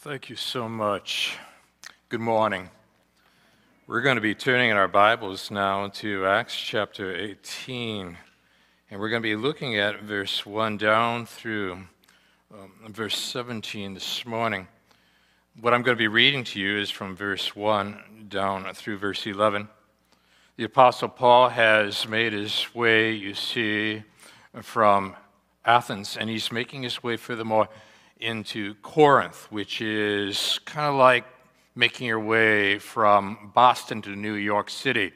Thank you so much. Good morning. We're going to be turning in our Bibles now to Acts chapter 18, and we're going to be looking at verse 1 down through um, verse 17 this morning. What I'm going to be reading to you is from verse 1 down through verse 11. The Apostle Paul has made his way, you see, from Athens, and he's making his way furthermore into Corinth, which is kind of like making your way from Boston to New York City.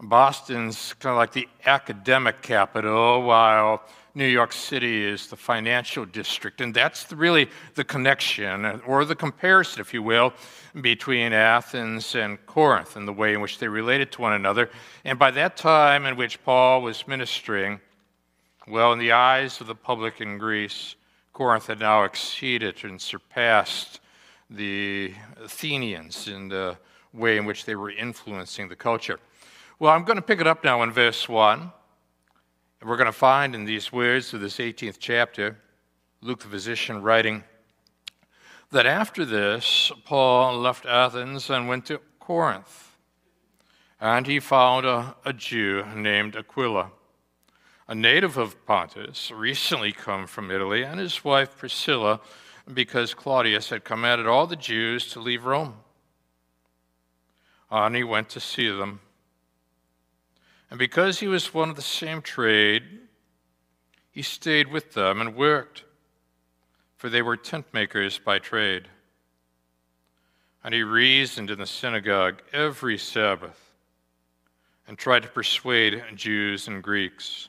Boston's kind of like the academic capital, while New York City is the financial district. And that's really the connection, or the comparison, if you will, between Athens and Corinth and the way in which they related to one another. And by that time in which Paul was ministering, well, in the eyes of the public in Greece, Corinth had now exceeded and surpassed the Athenians in the way in which they were influencing the culture. Well, I'm going to pick it up now in verse 1. And we're going to find in these words of this 18th chapter, Luke the physician writing, that after this, Paul left Athens and went to Corinth. And he found a, a Jew named Aquila a native of Pontus, recently come from Italy, and his wife Priscilla, because Claudius had commanded all the Jews to leave Rome. And he went to see them. And because he was one of the same trade, he stayed with them and worked, for they were tent makers by trade. And he reasoned in the synagogue every Sabbath and tried to persuade Jews and Greeks.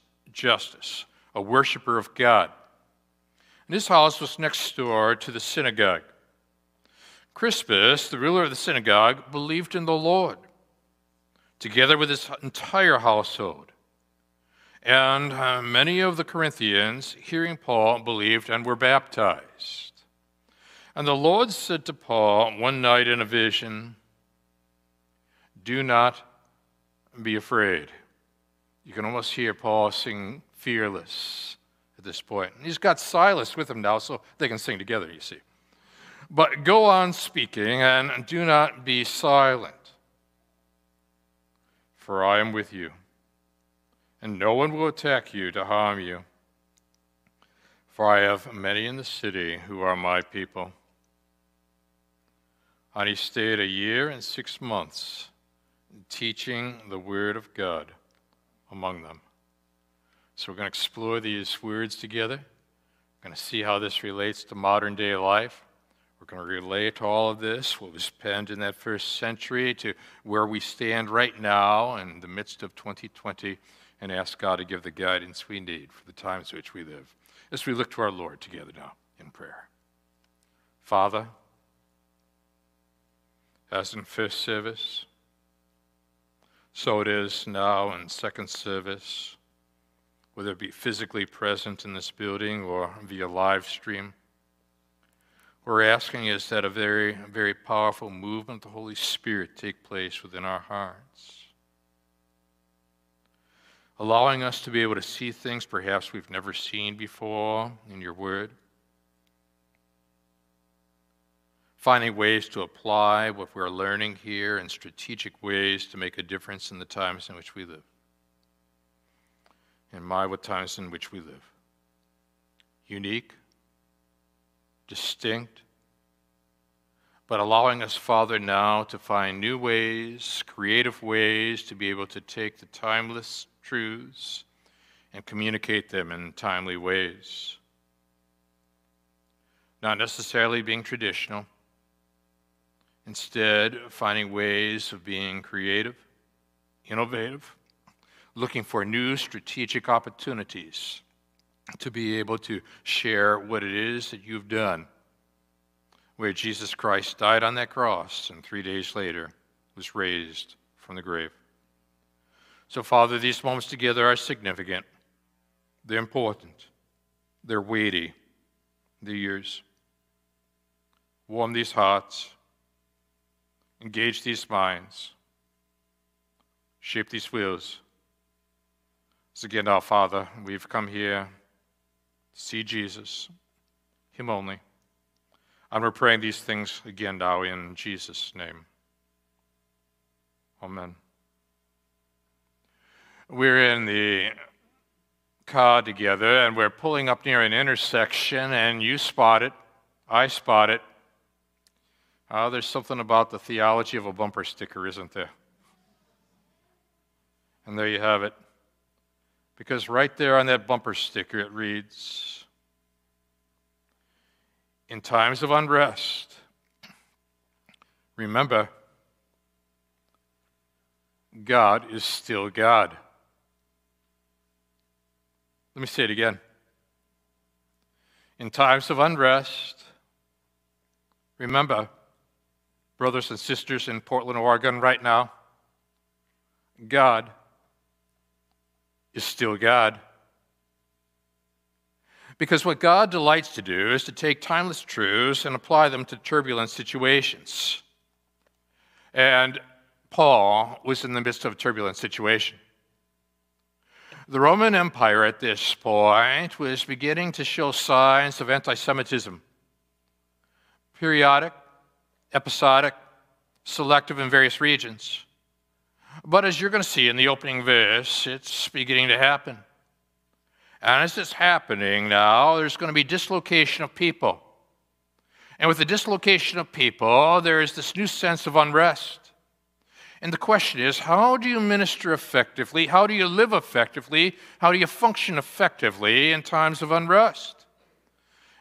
Justus, a worshiper of God. And his house was next door to the synagogue. Crispus, the ruler of the synagogue, believed in the Lord, together with his entire household. And uh, many of the Corinthians, hearing Paul, believed and were baptized. And the Lord said to Paul one night in a vision, Do not be afraid. You can almost hear Paul sing Fearless at this point. He's got Silas with him now, so they can sing together, you see. But go on speaking and do not be silent, for I am with you, and no one will attack you to harm you. For I have many in the city who are my people. And he stayed a year and six months teaching the word of God among them. So we're going to explore these words together. We're going to see how this relates to modern day life. We're going to relate all of this, what was penned in that first century, to where we stand right now in the midst of 2020, and ask God to give the guidance we need for the times in which we live. As we look to our Lord together now in prayer. Father, as in first service, so it is now in second service, whether it be physically present in this building or via live stream. What We're asking is that a very, very powerful movement of the Holy Spirit take place within our hearts, allowing us to be able to see things perhaps we've never seen before in your word finding ways to apply what we're learning here in strategic ways to make a difference in the times in which we live. In my what times in which we live. Unique, distinct, but allowing us, Father, now to find new ways, creative ways to be able to take the timeless truths and communicate them in timely ways. Not necessarily being traditional, Instead, finding ways of being creative, innovative, looking for new strategic opportunities to be able to share what it is that you've done where Jesus Christ died on that cross and three days later was raised from the grave. So, Father, these moments together are significant, they're important, they're weighty, they're yours. Warm these hearts, engage these minds, shape these wills. So, again, our Father, we've come here to see Jesus, Him only. And we're praying these things again now in Jesus' name. Amen. We're in the car together and we're pulling up near an intersection, and you spot it, I spot it. Oh, there's something about the theology of a bumper sticker, isn't there? And there you have it. Because right there on that bumper sticker it reads In times of unrest, remember, God is still God. Let me say it again. In times of unrest, remember, brothers and sisters in Portland, Oregon, right now, God is still God. Because what God delights to do is to take timeless truths and apply them to turbulent situations. And Paul was in the midst of a turbulent situation. The Roman Empire at this point was beginning to show signs of anti Semitism. Periodic, episodic, selective in various regions. But as you're going to see in the opening verse, it's beginning to happen. And as it's happening now, there's going to be dislocation of people. And with the dislocation of people, there is this new sense of unrest. And the question is how do you minister effectively? How do you live effectively? How do you function effectively in times of unrest?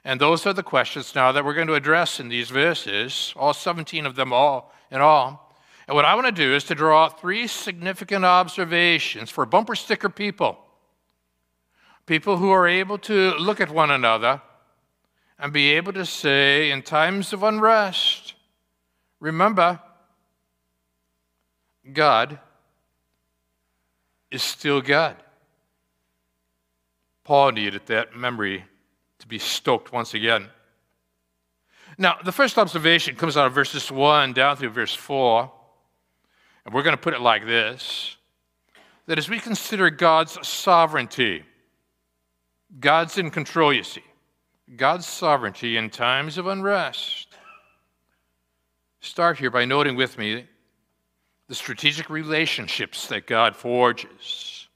And those are the questions now that we're going to address in these verses, all 17 of them all in all. And what I want to do is to draw three significant observations for bumper sticker people. People who are able to look at one another and be able to say, in times of unrest, remember, God is still God. Paul needed that memory be stoked once again. Now, the first observation comes out of verses 1 down through verse 4. And we're going to put it like this that as we consider God's sovereignty, God's in control, you see, God's sovereignty in times of unrest. Start here by noting with me the strategic relationships that God forges.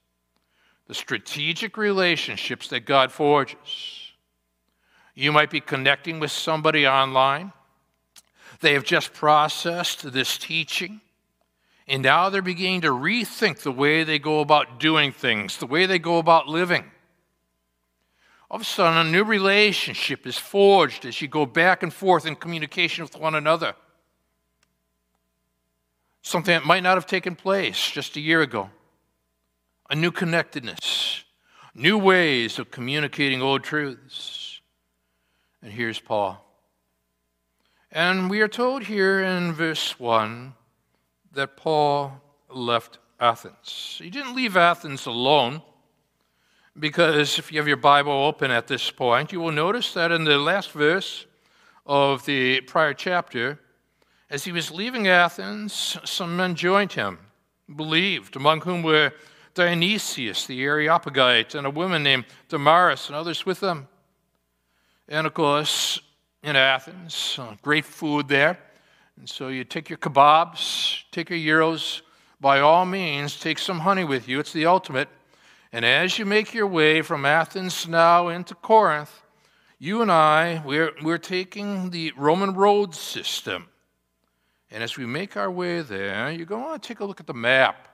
The strategic relationships that God forges. You might be connecting with somebody online. They have just processed this teaching, and now they're beginning to rethink the way they go about doing things, the way they go about living. All of a sudden, a new relationship is forged as you go back and forth in communication with one another something that might not have taken place just a year ago. A new connectedness, new ways of communicating old truths. And here's Paul. And we are told here in verse 1 that Paul left Athens. He didn't leave Athens alone, because if you have your Bible open at this point, you will notice that in the last verse of the prior chapter, as he was leaving Athens, some men joined him, believed, among whom were Dionysius the Areopagite and a woman named Damaris and others with them. And of course, in Athens, uh, great food there. And so you take your kebabs, take your euros. by all means, take some honey with you. It's the ultimate. And as you make your way from Athens now into Corinth, you and I, we're, we're taking the Roman road system. And as we make our way there, you go want to take a look at the map.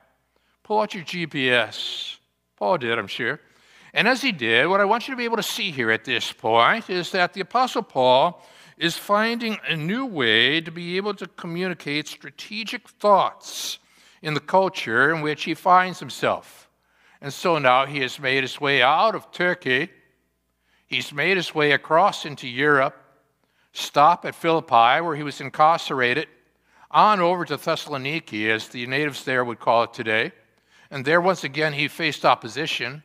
Pull out your GPS. Paul did, I'm sure. And as he did, what I want you to be able to see here at this point is that the Apostle Paul is finding a new way to be able to communicate strategic thoughts in the culture in which he finds himself. And so now he has made his way out of Turkey, he's made his way across into Europe stop at Philippi, where he was incarcerated, on over to Thessaloniki, as the natives there would call it today. And there, once again, he faced opposition.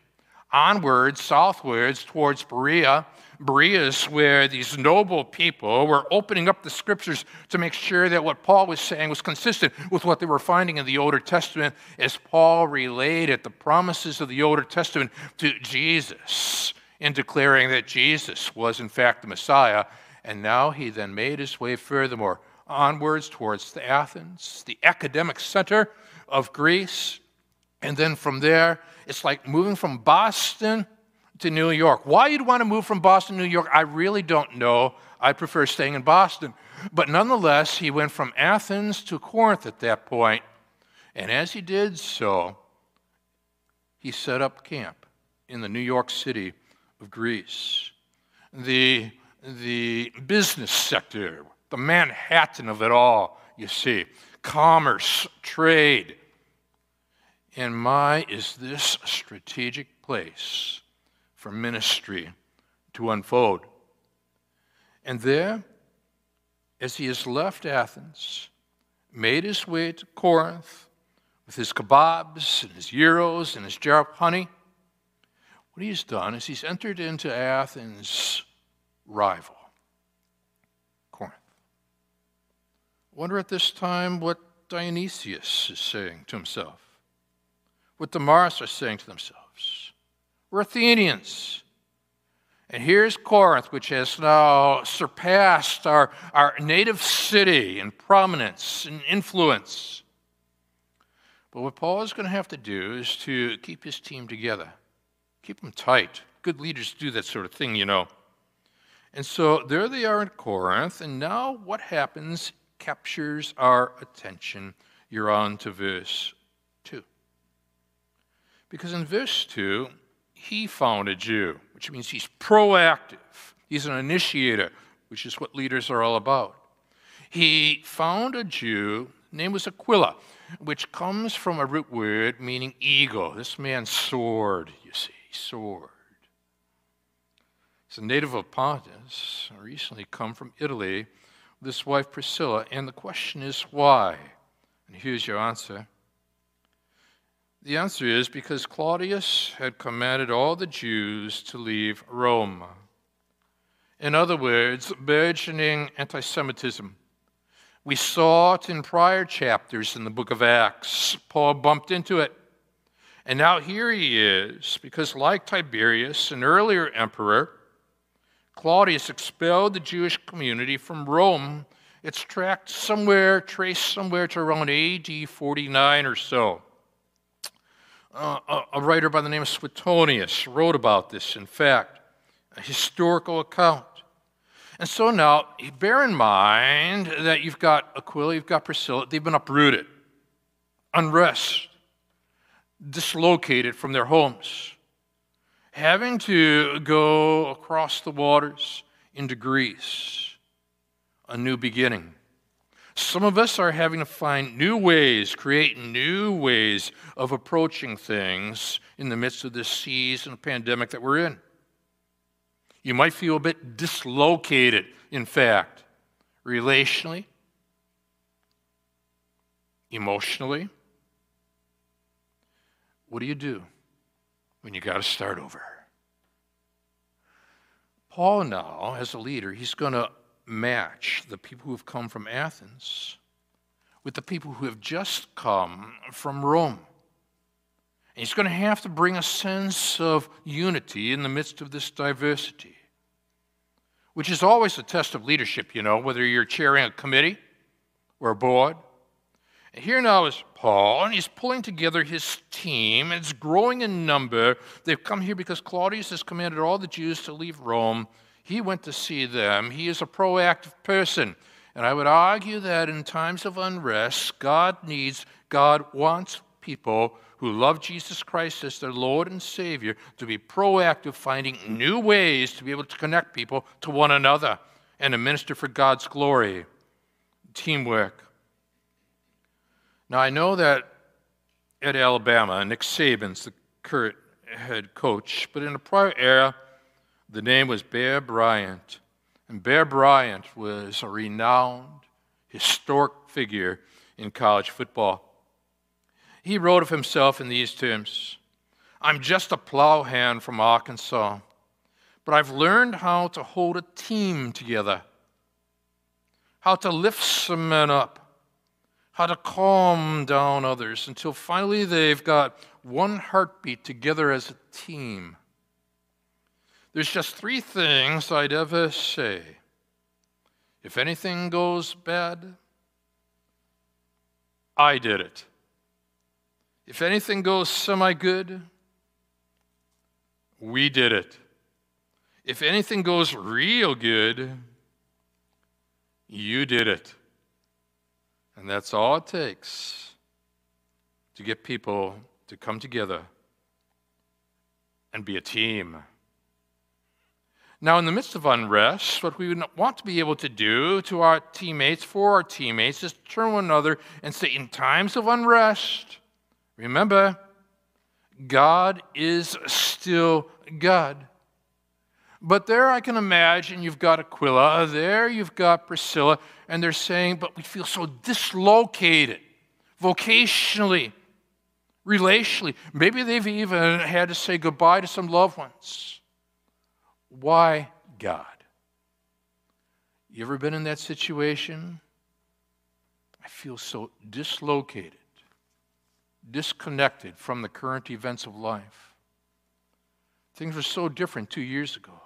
Onwards, southwards, towards Berea. Berea is where these noble people were opening up the scriptures to make sure that what Paul was saying was consistent with what they were finding in the Older Testament as Paul related the promises of the Older Testament to Jesus in declaring that Jesus was, in fact, the Messiah. And now he then made his way furthermore onwards towards the Athens, the academic center of Greece. And then from there, it's like moving from Boston to New York. Why you'd want to move from Boston to New York, I really don't know. I prefer staying in Boston. But nonetheless, he went from Athens to Corinth at that point. And as he did so, he set up camp in the New York City of Greece. The, the business sector, the Manhattan of it all, you see. Commerce, trade. And my, is this a strategic place for ministry to unfold? And there, as he has left Athens, made his way to Corinth with his kebabs and his gyros and his jar of honey, what he's done is he's entered into Athens' rival. Corinth. Wonder at this time what Dionysius is saying to himself, what Damaris are saying to themselves. We're Athenians. And here's Corinth, which has now surpassed our, our native city in prominence and influence. But what Paul is going to have to do is to keep his team together, keep them tight. Good leaders do that sort of thing, you know. And so there they are in Corinth, and now what happens captures our attention. You're on to verse 2. Because in verse 2, he found a Jew, which means he's proactive. He's an initiator, which is what leaders are all about. He found a Jew, name was Aquila, which comes from a root word meaning eagle. This man soared, you see, soared. He's a native of Pontus, recently come from Italy, this wife Priscilla. And the question is why? And here's your answer. The answer is because Claudius had commanded all the Jews to leave Rome. In other words, burgeoning anti Semitism. We saw it in prior chapters in the book of Acts. Paul bumped into it. And now here he is, because like Tiberius, an earlier emperor, Claudius expelled the Jewish community from Rome. It's tracked somewhere, traced somewhere to around AD 49 or so. Uh, a, a writer by the name of Suetonius wrote about this, in fact, a historical account. And so now, bear in mind that you've got Aquila, you've got Priscilla, they've been uprooted, unrest, dislocated from their homes having to go across the waters into Greece, a new beginning. Some of us are having to find new ways, create new ways of approaching things in the midst of this season of pandemic that we're in. You might feel a bit dislocated, in fact, relationally, emotionally. What do you do? when you got to start over. Paul, now, as a leader, he's going to match the people who have come from Athens with the people who have just come from Rome. And he's going to have to bring a sense of unity in the midst of this diversity, which is always a test of leadership, you know, whether you're chairing a committee or a board here now is Paul, and he's pulling together his team. It's growing in number. They've come here because Claudius has commanded all the Jews to leave Rome. He went to see them. He is a proactive person. And I would argue that in times of unrest, God needs, God wants people who love Jesus Christ as their Lord and Savior to be proactive, finding new ways to be able to connect people to one another and to minister for God's glory. Teamwork. Now, I know that at Alabama, Nick Saban's the current head coach, but in a prior era, the name was Bear Bryant. And Bear Bryant was a renowned, historic figure in college football. He wrote of himself in these terms I'm just a plowhand from Arkansas, but I've learned how to hold a team together, how to lift some men up, how to calm down others until finally they've got one heartbeat together as a team. There's just three things I'd ever say. If anything goes bad, I did it. If anything goes semi good, we did it. If anything goes real good, you did it. And that's all it takes to get people to come together and be a team. Now, in the midst of unrest, what we would want to be able to do to our teammates, for our teammates, is turn one another and say, in times of unrest, remember, God is still God. But there I can imagine you've got Aquila, there you've got Priscilla, and they're saying, but we feel so dislocated vocationally, relationally. Maybe they've even had to say goodbye to some loved ones. Why God? You ever been in that situation? I feel so dislocated, disconnected from the current events of life. Things were so different two years ago.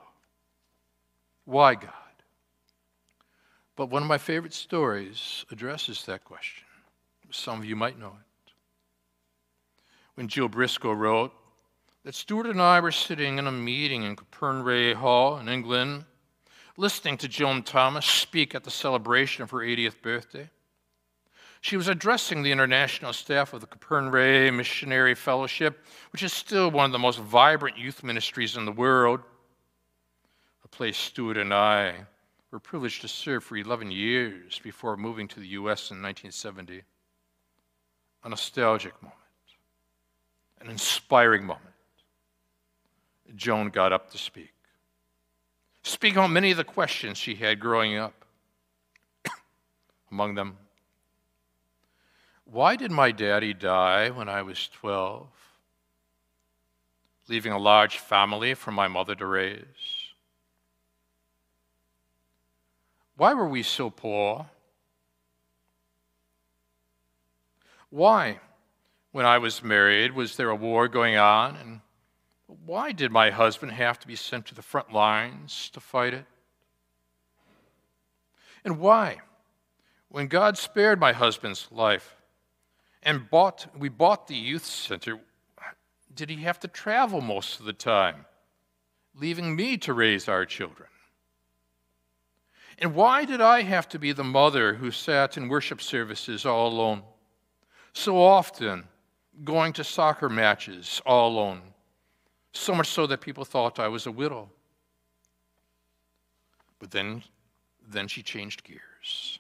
Why God? But one of my favorite stories addresses that question. Some of you might know it. When Jill Briscoe wrote that Stuart and I were sitting in a meeting in Capernwray Hall in England, listening to Joan Thomas speak at the celebration of her 80th birthday. She was addressing the international staff of the Capernwray Missionary Fellowship, which is still one of the most vibrant youth ministries in the world, a place Stuart and I were privileged to serve for 11 years before moving to the U.S. in 1970. A nostalgic moment, an inspiring moment. Joan got up to speak, speak on many of the questions she had growing up. Among them, why did my daddy die when I was 12, leaving a large family for my mother to raise? Why were we so poor? Why, when I was married, was there a war going on? And why did my husband have to be sent to the front lines to fight it? And why, when God spared my husband's life, and bought, we bought the youth center, did he have to travel most of the time, leaving me to raise our children? And why did I have to be the mother who sat in worship services all alone? So often, going to soccer matches all alone, so much so that people thought I was a widow. But then, then she changed gears.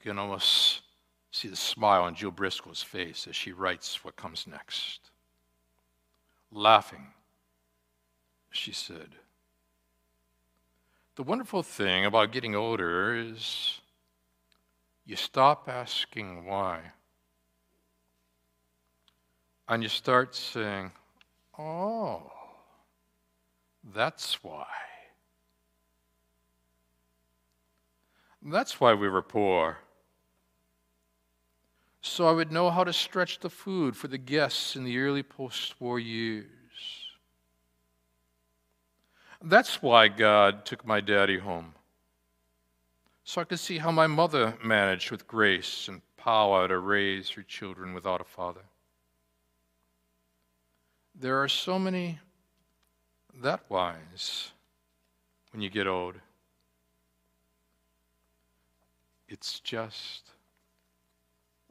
You can almost see the smile on Jill Briscoe's face as she writes what comes next. Laughing, she said, The wonderful thing about getting older is you stop asking why. And you start saying, Oh, that's why. That's why we were poor so I would know how to stretch the food for the guests in the early post war years. That's why God took my daddy home, so I could see how my mother managed with grace and power to raise her children without a father. There are so many that wise when you get old. It's just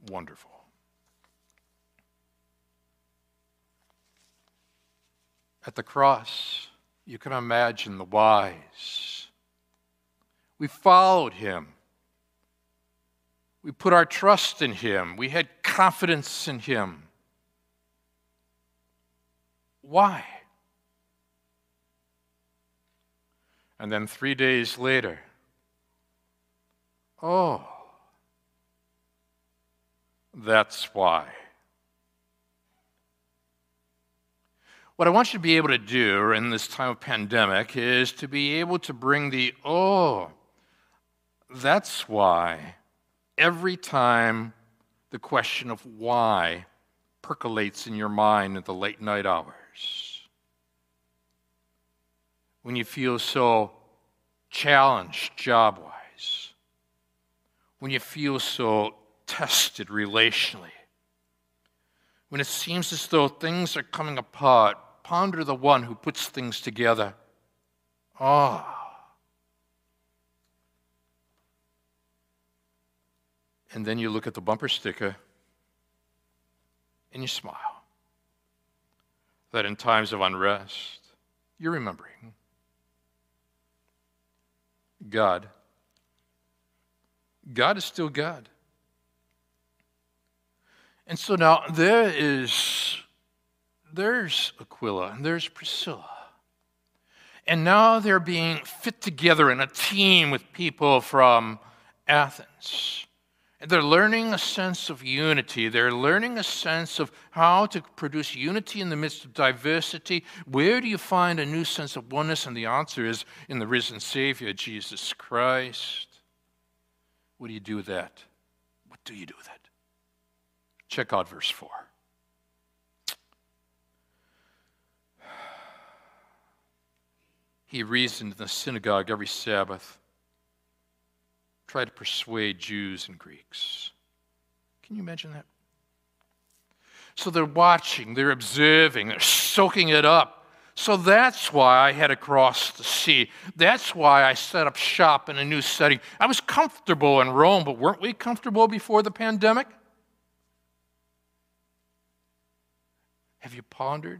wonderful. At the cross, you can imagine the wise. We followed him. We put our trust in him. We had confidence in him. Why? And then three days later, oh, that's why. What I want you to be able to do in this time of pandemic is to be able to bring the, oh, that's why, every time the question of why percolates in your mind at the late night hours. When you feel so challenged job wise. When you feel so tested relationally. When it seems as though things are coming apart Ponder the one who puts things together. Ah. And then you look at the bumper sticker and you smile. That in times of unrest, you're remembering God. God is still God. And so now there is there's Aquila and there's Priscilla. And now they're being fit together in a team with people from Athens. They're learning a sense of unity. They're learning a sense of how to produce unity in the midst of diversity. Where do you find a new sense of oneness? And the answer is in the risen Savior, Jesus Christ. What do you do with that? What do you do with that? Check out verse 4. He reasoned in the synagogue every Sabbath, tried to persuade Jews and Greeks. Can you imagine that? So they're watching, they're observing, they're soaking it up. So that's why I had across the sea. That's why I set up shop in a new setting. I was comfortable in Rome, but weren't we comfortable before the pandemic? Have you pondered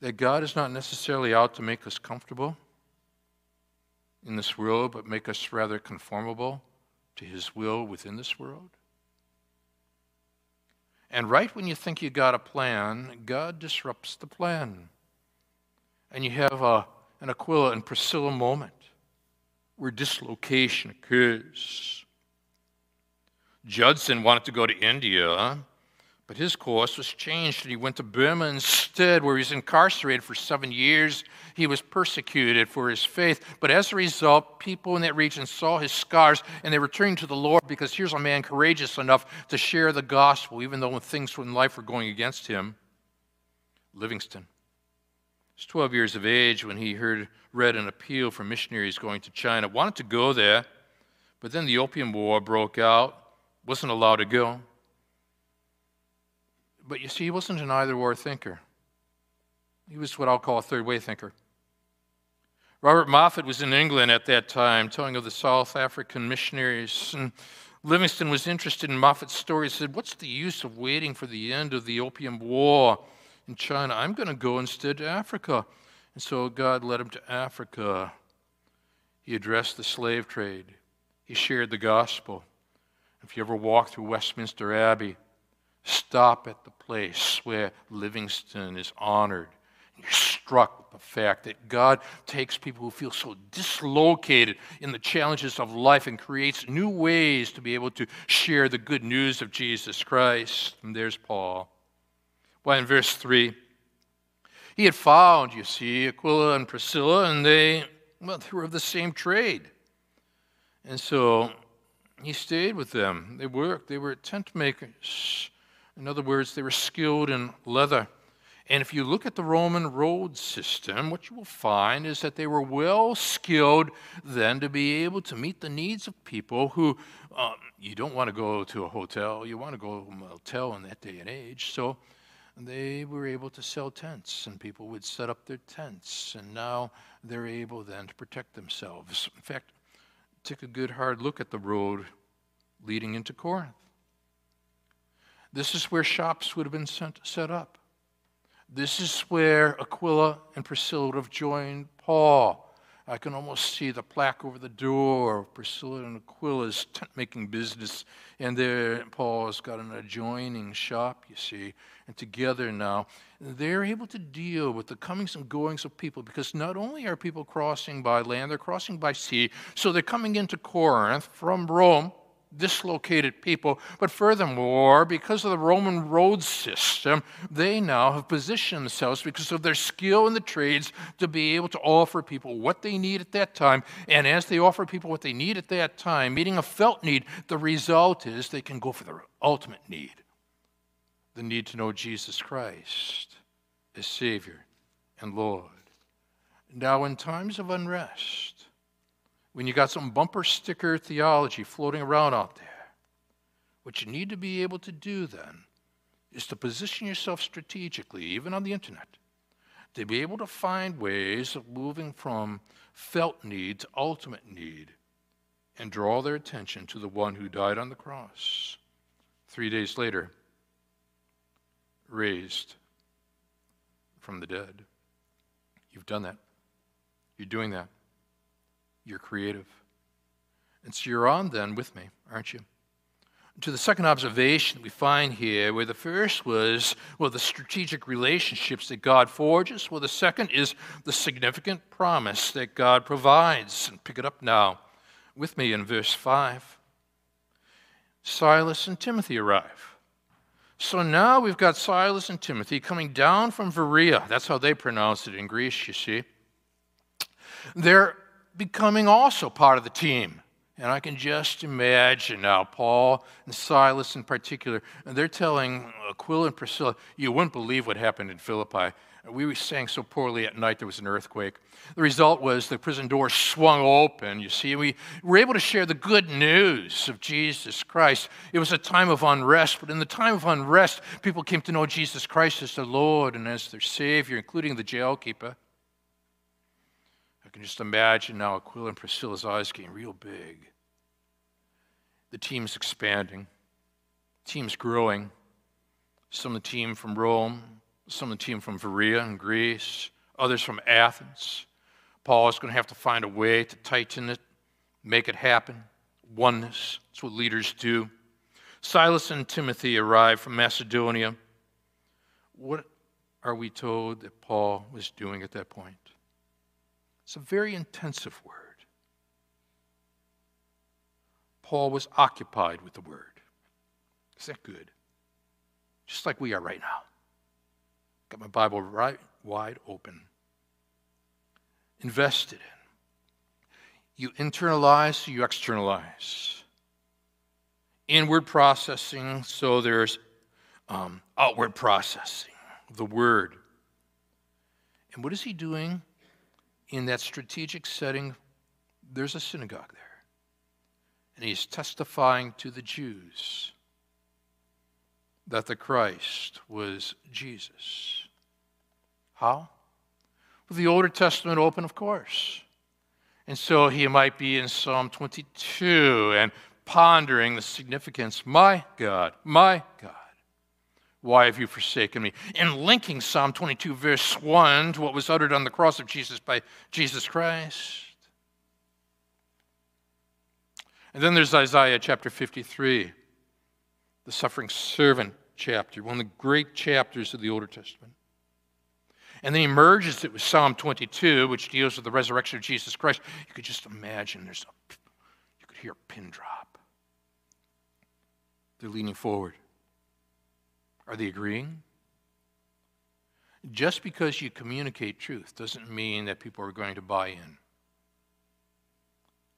that God is not necessarily out to make us comfortable in this world, but make us rather conformable to his will within this world. And right when you think you got a plan, God disrupts the plan. And you have a, an Aquila and Priscilla moment where dislocation occurs. Judson wanted to go to India but his course was changed, and he went to Burma instead, where he was incarcerated for seven years. He was persecuted for his faith. But as a result, people in that region saw his scars, and they returned to the Lord because here's a man courageous enough to share the gospel, even though things in life were going against him. Livingstone. Was 12 years of age when he heard, read an appeal for missionaries going to China. Wanted to go there, but then the Opium War broke out, wasn't allowed to go. But you see, he wasn't an either or thinker. He was what I'll call a third way thinker. Robert Moffat was in England at that time, telling of the South African missionaries. And Livingstone was interested in Moffat's story. He said, What's the use of waiting for the end of the Opium War in China? I'm going to go instead to Africa. And so God led him to Africa. He addressed the slave trade, he shared the gospel. If you ever walk through Westminster Abbey, Stop at the place where Livingstone is honored. You're struck with the fact that God takes people who feel so dislocated in the challenges of life and creates new ways to be able to share the good news of Jesus Christ. And there's Paul. Why, in verse 3, he had found, you see, Aquila and Priscilla, and they, well, they were of the same trade. And so he stayed with them. They worked, they were tent makers. In other words, they were skilled in leather. And if you look at the Roman road system, what you will find is that they were well skilled then to be able to meet the needs of people who um, you don't want to go to a hotel, you want to go to a motel in that day and age. So they were able to sell tents, and people would set up their tents, and now they're able then to protect themselves. In fact, take a good hard look at the road leading into Corinth. This is where shops would have been set up. This is where Aquila and Priscilla would have joined Paul I can almost see the plaque over the door of Priscilla and Aquila's tent making business. And there, Paul's got an adjoining shop, you see. And together now, they're able to deal with the comings and goings of people because not only are people crossing by land, they're crossing by sea. So they're coming into Corinth from Rome dislocated people. But furthermore, because of the Roman road system, they now have positioned themselves because of their skill in the trades to be able to offer people what they need at that time. And as they offer people what they need at that time, meeting a felt need, the result is they can go for the ultimate need the need to know Jesus Christ as Savior and Lord. Now, in times of unrest, when you got some bumper sticker theology floating around out there. What you need to be able to do then is to position yourself strategically, even on the internet, to be able to find ways of moving from felt need to ultimate need and draw their attention to the one who died on the cross. Three days later, raised from the dead. You've done that. You're doing that. You're creative. And so you're on then with me, aren't you? To the second observation we find here, where the first was, well, the strategic relationships that God forges. Well, the second is the significant promise that God provides. And pick it up now with me in verse 5. Silas and Timothy arrive. So now we've got Silas and Timothy coming down from Berea. That's how they pronounce it in Greece, you see. They're becoming also part of the team. And I can just imagine now, Paul and Silas in particular, and they're telling Aquila and Priscilla, you wouldn't believe what happened in Philippi. We sang so poorly at night, there was an earthquake. The result was the prison door swung open. You see, we were able to share the good news of Jesus Christ. It was a time of unrest, but in the time of unrest, people came to know Jesus Christ as their Lord and as their Savior, including the jailkeeper. I can just imagine now Aquila and Priscilla's eyes getting real big. The team's expanding, the team's growing. Some of the team from Rome, some of the team from Berea and Greece, others from Athens. Paul is going to have to find a way to tighten it, make it happen. Oneness. That's what leaders do. Silas and Timothy arrived from Macedonia. What are we told that Paul was doing at that point? It's a very intensive word. Paul was occupied with the word. Is that good? Just like we are right now. Got my Bible right wide open. Invested in. You internalize, you externalize. Inward processing, so there's um, outward processing, the word. And what is he doing? In that strategic setting, there's a synagogue there. And he's testifying to the Jews that the Christ was Jesus. How? With the Older Testament open, of course. And so he might be in Psalm 22 and pondering the significance, my God, my God. Why have you forsaken me? In linking Psalm 22, verse 1 to what was uttered on the cross of Jesus by Jesus Christ. And then there's Isaiah chapter 53, the suffering servant chapter, one of the great chapters of the Older Testament. And then he merges it with Psalm 22, which deals with the resurrection of Jesus Christ. You could just imagine there's a, you could hear a pin drop. They're leaning forward. Are they agreeing? Just because you communicate truth doesn't mean that people are going to buy in.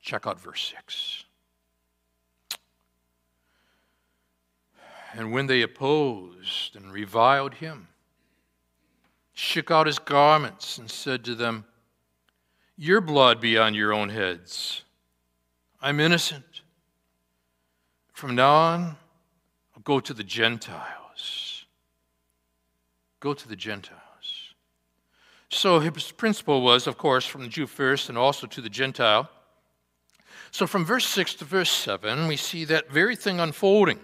Check out verse 6. And when they opposed and reviled him, shook out his garments and said to them, Your blood be on your own heads. I'm innocent. From now on, I'll go to the Gentiles. Go to the Gentiles. So his principle was, of course, from the Jew first and also to the Gentile. So from verse 6 to verse 7, we see that very thing unfolding.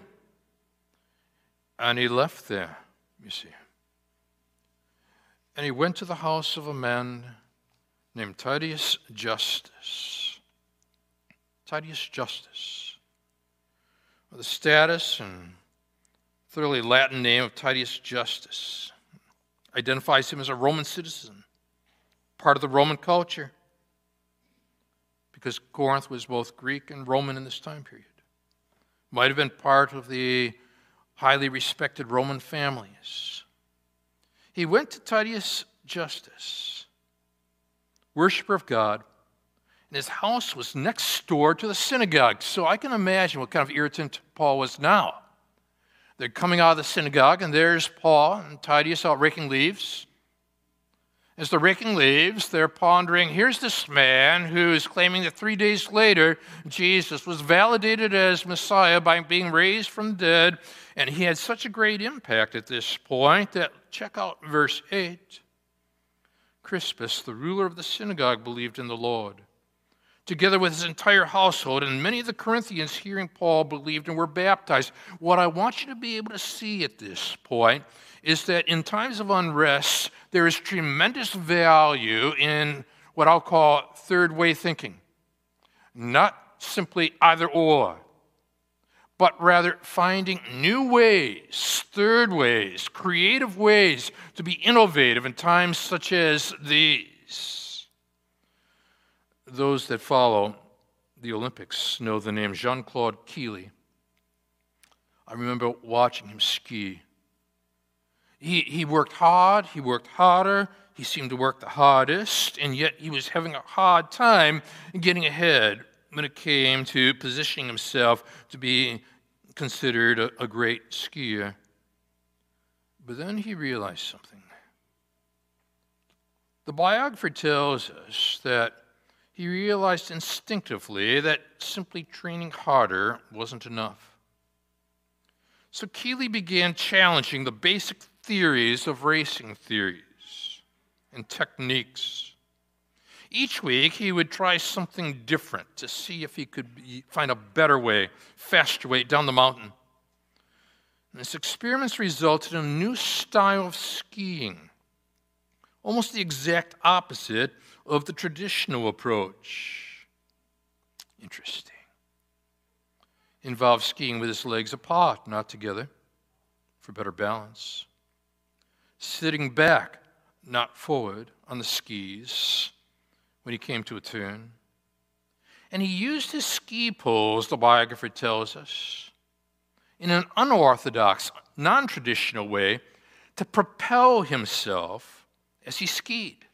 And he left there, you see. And he went to the house of a man named Titius Justus. Titius Justus. The status and thoroughly Latin name of Titius Justus identifies him as a Roman citizen, part of the Roman culture, because Corinth was both Greek and Roman in this time period. Might have been part of the highly respected Roman families. He went to Titius Justus, worshiper of God, and his house was next door to the synagogue. So I can imagine what kind of irritant Paul was now. They're coming out of the synagogue, and there's Paul and Titius out raking leaves. As they're raking leaves, they're pondering here's this man who is claiming that three days later Jesus was validated as Messiah by being raised from the dead. And he had such a great impact at this point that, check out verse 8. Crispus, the ruler of the synagogue, believed in the Lord, together with his entire household, and many of the Corinthians, hearing Paul, believed and were baptized. What I want you to be able to see at this point is that in times of unrest, there is tremendous value in what I'll call third way thinking. Not simply either or, but rather finding new ways, third ways, creative ways to be innovative in times such as these. Those that follow the Olympics know the name Jean Claude Killy. I remember watching him ski he, he worked hard, he worked harder, he seemed to work the hardest, and yet he was having a hard time getting ahead when it came to positioning himself to be considered a, a great skier. But then he realized something. The biographer tells us that he realized instinctively that simply training harder wasn't enough. So Killy began challenging the basic theories of racing theories and techniques. Each week, he would try something different to see if he could be, find a better way, faster way down the mountain. And his experiments resulted in a new style of skiing, almost the exact opposite of the traditional approach. Interesting. Involved skiing with his legs apart, not together, for better balance sitting back, not forward, on the skis when he came to a turn. And he used his ski poles, the biographer tells us, in an unorthodox, non traditional way to propel himself as he skied.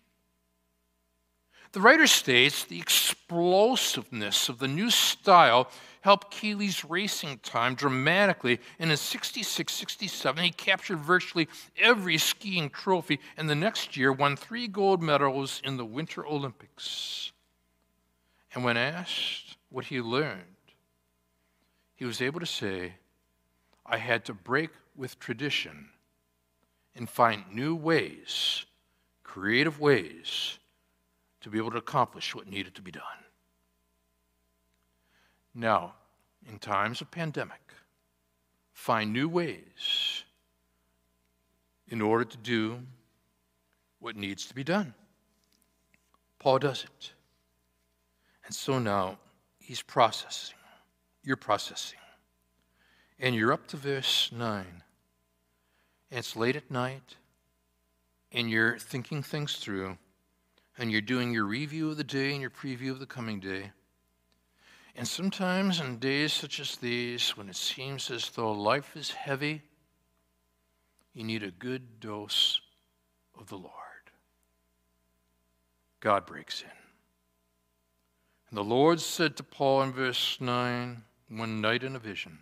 The writer states the explosiveness of the new style helped Killy's racing time dramatically. And in 66 67, he captured virtually every skiing trophy, and the next year won three gold medals in the Winter Olympics. And when asked what he learned, he was able to say, I had to break with tradition and find new ways, creative ways, to be able to accomplish what needed to be done. Now, in times of pandemic, find new ways in order to do what needs to be done. Paul does it. And so now he's processing. You're processing. And you're up to verse 9. And it's late at night, and you're thinking things through, and you're doing your review of the day and your preview of the coming day. And sometimes in days such as these, when it seems as though life is heavy, you need a good dose of the Lord. God breaks in. And the Lord said to Paul in verse 9, one night in a vision,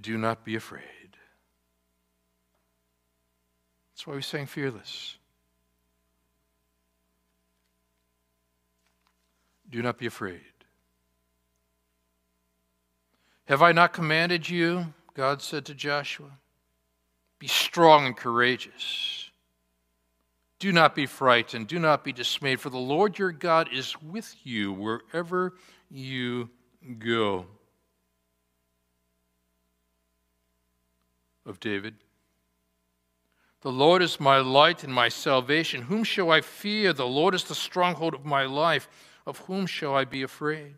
Do not be afraid. That's why we sang Fearless. Do not be afraid. Have I not commanded you? God said to Joshua. Be strong and courageous. Do not be frightened. Do not be dismayed, for the Lord your God is with you wherever you go. Of David. The Lord is my light and my salvation. Whom shall I fear? The Lord is the stronghold of my life. Of whom shall I be afraid?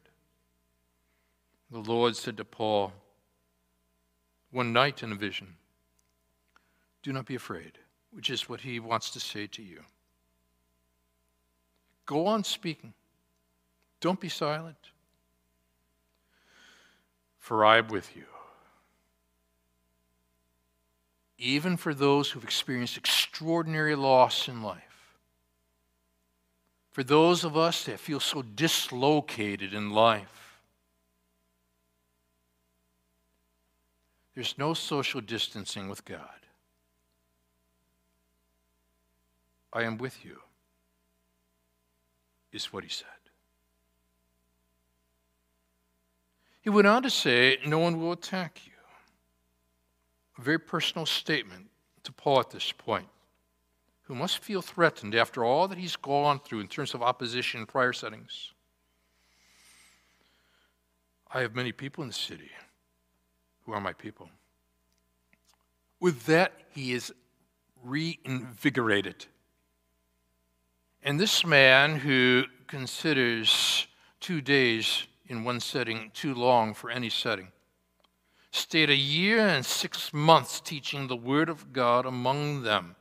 The Lord said to Paul one night in a vision, Do not be afraid, which is what he wants to say to you. Go on speaking. Don't be silent. For I am with you even for those who've experienced extraordinary loss in life. For those of us that feel so dislocated in life, there's no social distancing with God. I am with you, is what he said. He went on to say, No one will attack you a very personal statement to Paul at this point, who must feel threatened after all that he's gone through in terms of opposition in prior settings. I have many people in the city who are my people. With that, he is reinvigorated. And this man who considers two days in one setting too long for any setting stayed a year and six months teaching the Word of God among them.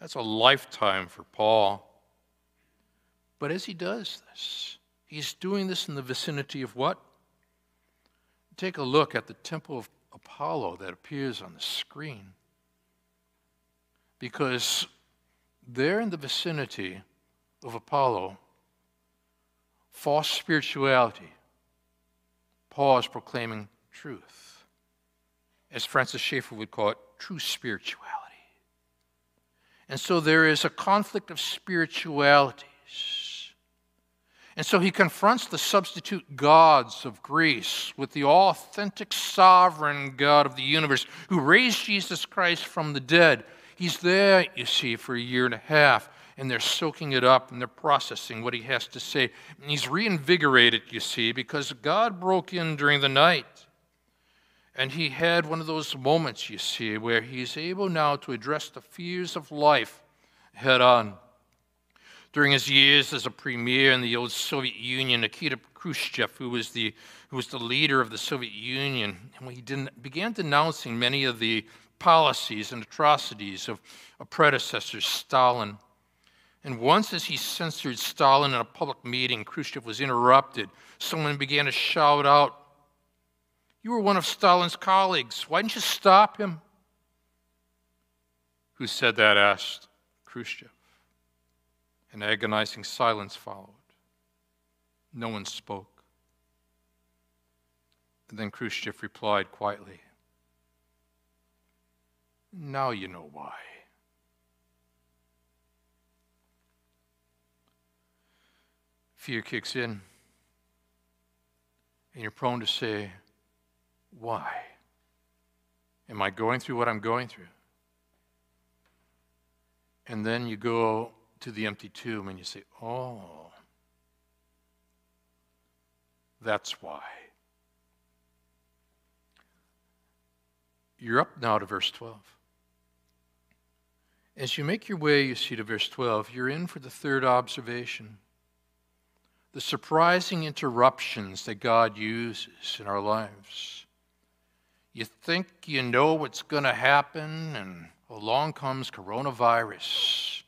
That's a lifetime for Paul. But as he does this, he's doing this in the vicinity of what? Take a look at the temple of Apollo that appears on the screen. Because there in the vicinity of Apollo, false spirituality, Paul is proclaiming truth as Francis Schaeffer would call it, true spirituality. And so there is a conflict of spiritualities. And so he confronts the substitute gods of Greece with the authentic sovereign God of the universe who raised Jesus Christ from the dead. He's there, you see, for a year and a half, and they're soaking it up and they're processing what he has to say. And he's reinvigorated, you see, because God broke in during the night. And he had one of those moments, you see, where he's able now to address the fears of life head on. During his years as a premier in the old Soviet Union, Nikita Khrushchev, who was the, who was the leader of the Soviet Union, he began denouncing many of the policies and atrocities of a predecessor, Stalin. And once, as he censored Stalin in a public meeting, Khrushchev was interrupted. Someone began to shout out, you were one of Stalin's colleagues. Why didn't you stop him? Who said that? asked Khrushchev. An agonizing silence followed. No one spoke. And then Khrushchev replied quietly, Now you know why. Fear kicks in, and you're prone to say, why? Am I going through what I'm going through? And then you go to the empty tomb and you say, Oh, that's why. You're up now to verse 12. As you make your way, you see, to verse 12, you're in for the third observation the surprising interruptions that God uses in our lives. You think you know what's going to happen, and along comes coronavirus.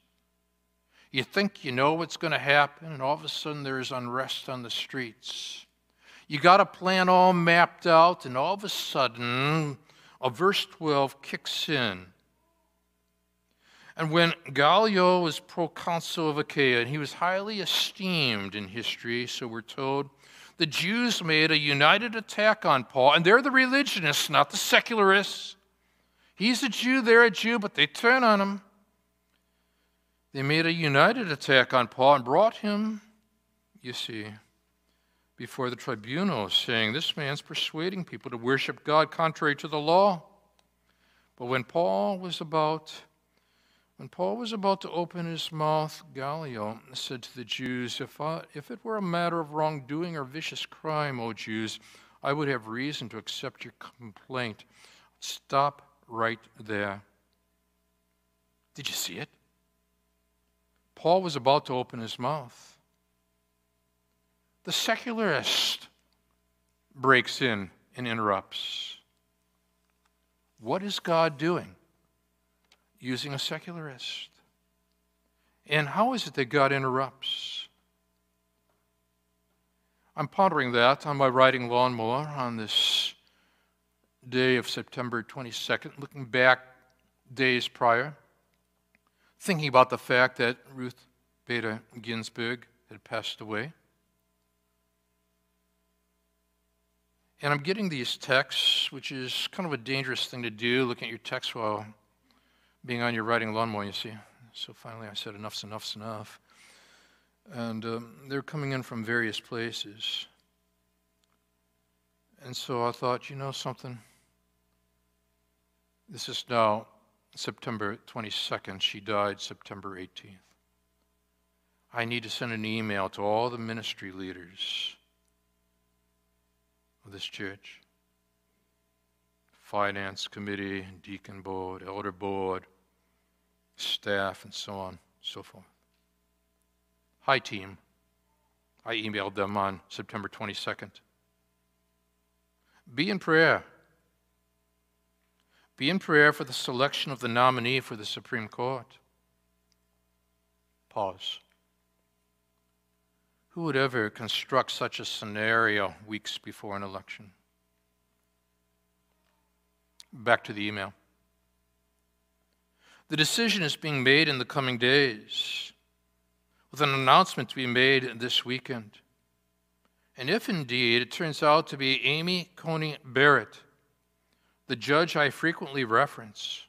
You think you know what's going to happen, and all of a sudden there's unrest on the streets. You got a plan all mapped out, and all of a sudden, a verse 12 kicks in. And when Gallio was proconsul of Achaia, and he was highly esteemed in history, so we're told, the Jews made a united attack on Paul, and they're the religionists, not the secularists. He's a Jew, they're a Jew, but they turn on him. They made a united attack on Paul and brought him, you see, before the tribunal, saying, This man's persuading people to worship God contrary to the law. But when Paul was about when Paul was about to open his mouth, Gallio said to the Jews, if, I, if it were a matter of wrongdoing or vicious crime, O Jews, I would have reason to accept your complaint. Stop right there. Did you see it? Paul was about to open his mouth. The secularist breaks in and interrupts. What is God doing? Using a secularist. And how is it that God interrupts? I'm pondering that on my riding lawnmower on this day of September 22nd, looking back days prior, thinking about the fact that Ruth Bader Ginsburg had passed away. And I'm getting these texts, which is kind of a dangerous thing to do, looking at your text while being on your riding lawnmower, you see. So finally I said, enough's enough's enough. And um, they're coming in from various places. And so I thought, you know something? This is now September 22nd. She died September 18th. I need to send an email to all the ministry leaders of this church finance committee, deacon board, elder board, staff, and so on, and so forth. Hi, team. I emailed them on September 22nd. Be in prayer. Be in prayer for the selection of the nominee for the Supreme Court. Pause. Who would ever construct such a scenario weeks before an election? Back to the email. The decision is being made in the coming days, with an announcement to be made this weekend. And if indeed it turns out to be Amy Coney Barrett, the judge I frequently reference,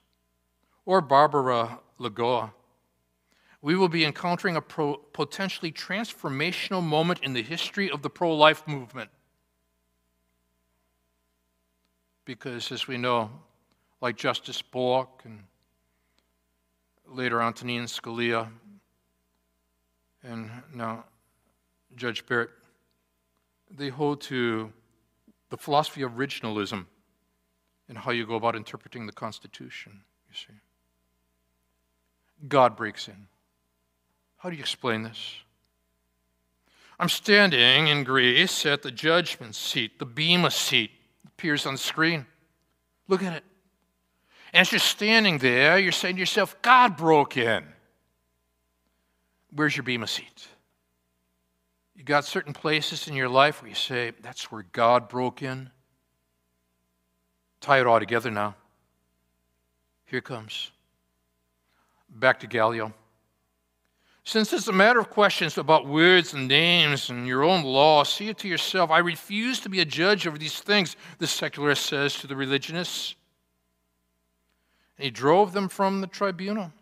or Barbara Lagoa, we will be encountering a pro- potentially transformational moment in the history of the pro life movement. Because, as we know, like Justice Bork and later Antonin Scalia, and now Judge Barrett, they hold to the philosophy of originalism and how you go about interpreting the Constitution, you see. God breaks in. How do you explain this? I'm standing in Greece at the judgment seat, the Bema seat appears on the screen. Look at it. And as you're standing there, you're saying to yourself, God broke in. Where's your Bema seat? You got certain places in your life where you say, that's where God broke in. Tie it all together now. Here comes. Back to Gallio. Since it's a matter of questions about words and names and your own law, see it to yourself. I refuse to be a judge over these things, the secularist says to the religionists. He drove them from the tribunal,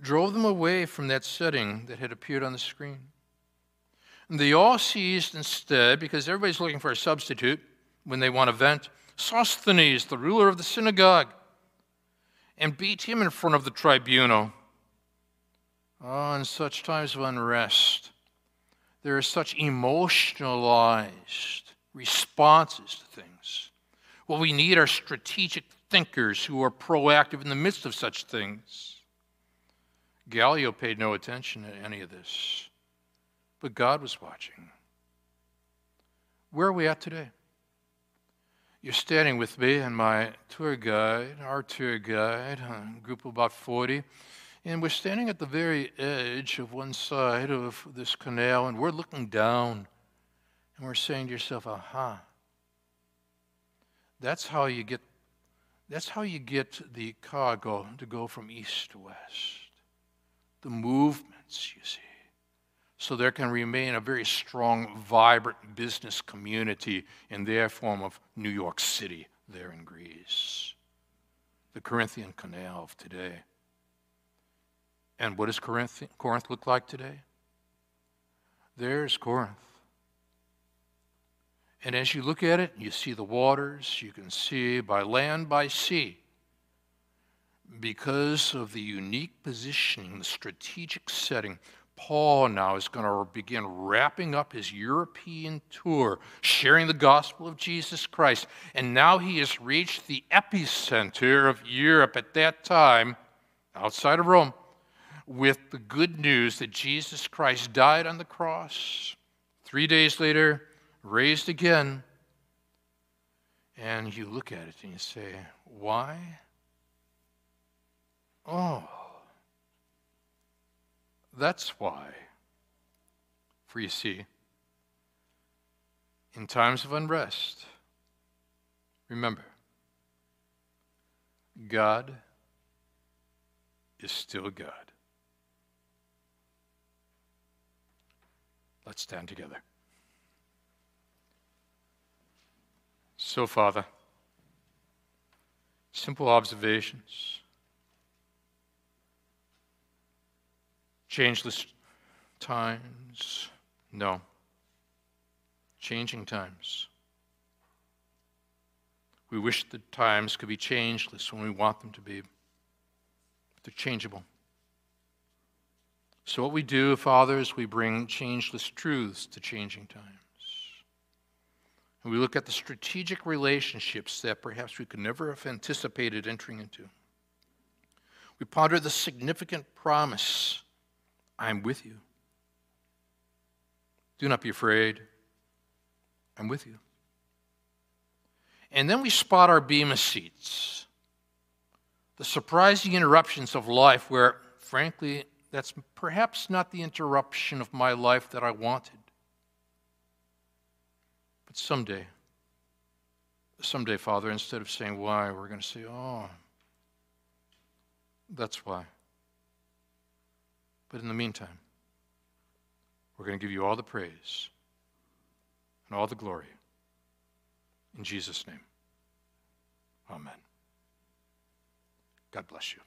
drove them away from that setting that had appeared on the screen. And they all seized instead, because everybody's looking for a substitute when they want to vent, Sosthenes, the ruler of the synagogue, and beat him in front of the tribunal Oh, in such times of unrest, there are such emotionalized responses to things. What we need are strategic thinkers who are proactive in the midst of such things. Gallio paid no attention to any of this, but God was watching. Where are we at today? You're standing with me and my tour guide, our tour guide, a group of about 40 and we're standing at the very edge of one side of this canal, and we're looking down, and we're saying to yourself, aha. That's how you get that's how you get the cargo to go from east to west. The movements, you see. So there can remain a very strong, vibrant business community in their form of New York City there in Greece. The Corinthian Canal of today. And what does Corinth, Corinth look like today? There's Corinth. And as you look at it, you see the waters, you can see by land, by sea. Because of the unique positioning, the strategic setting, Paul now is going to begin wrapping up his European tour, sharing the gospel of Jesus Christ. And now he has reached the epicenter of Europe at that time outside of Rome with the good news that Jesus Christ died on the cross, three days later, raised again. And you look at it and you say, Why? Oh, that's why. For you see, in times of unrest, remember, God is still God. Let's stand together. So, Father, simple observations, changeless times, no, changing times. We wish the times could be changeless when we want them to be, but they're changeable. So, what we do, Father, is we bring changeless truths to changing times. And we look at the strategic relationships that perhaps we could never have anticipated entering into. We ponder the significant promise I'm with you. Do not be afraid. I'm with you. And then we spot our Bema seats, the surprising interruptions of life where, frankly, that's perhaps not the interruption of my life that I wanted. But someday, someday, Father, instead of saying why, we're going to say, oh, that's why. But in the meantime, we're going to give you all the praise and all the glory. In Jesus' name, amen. God bless you.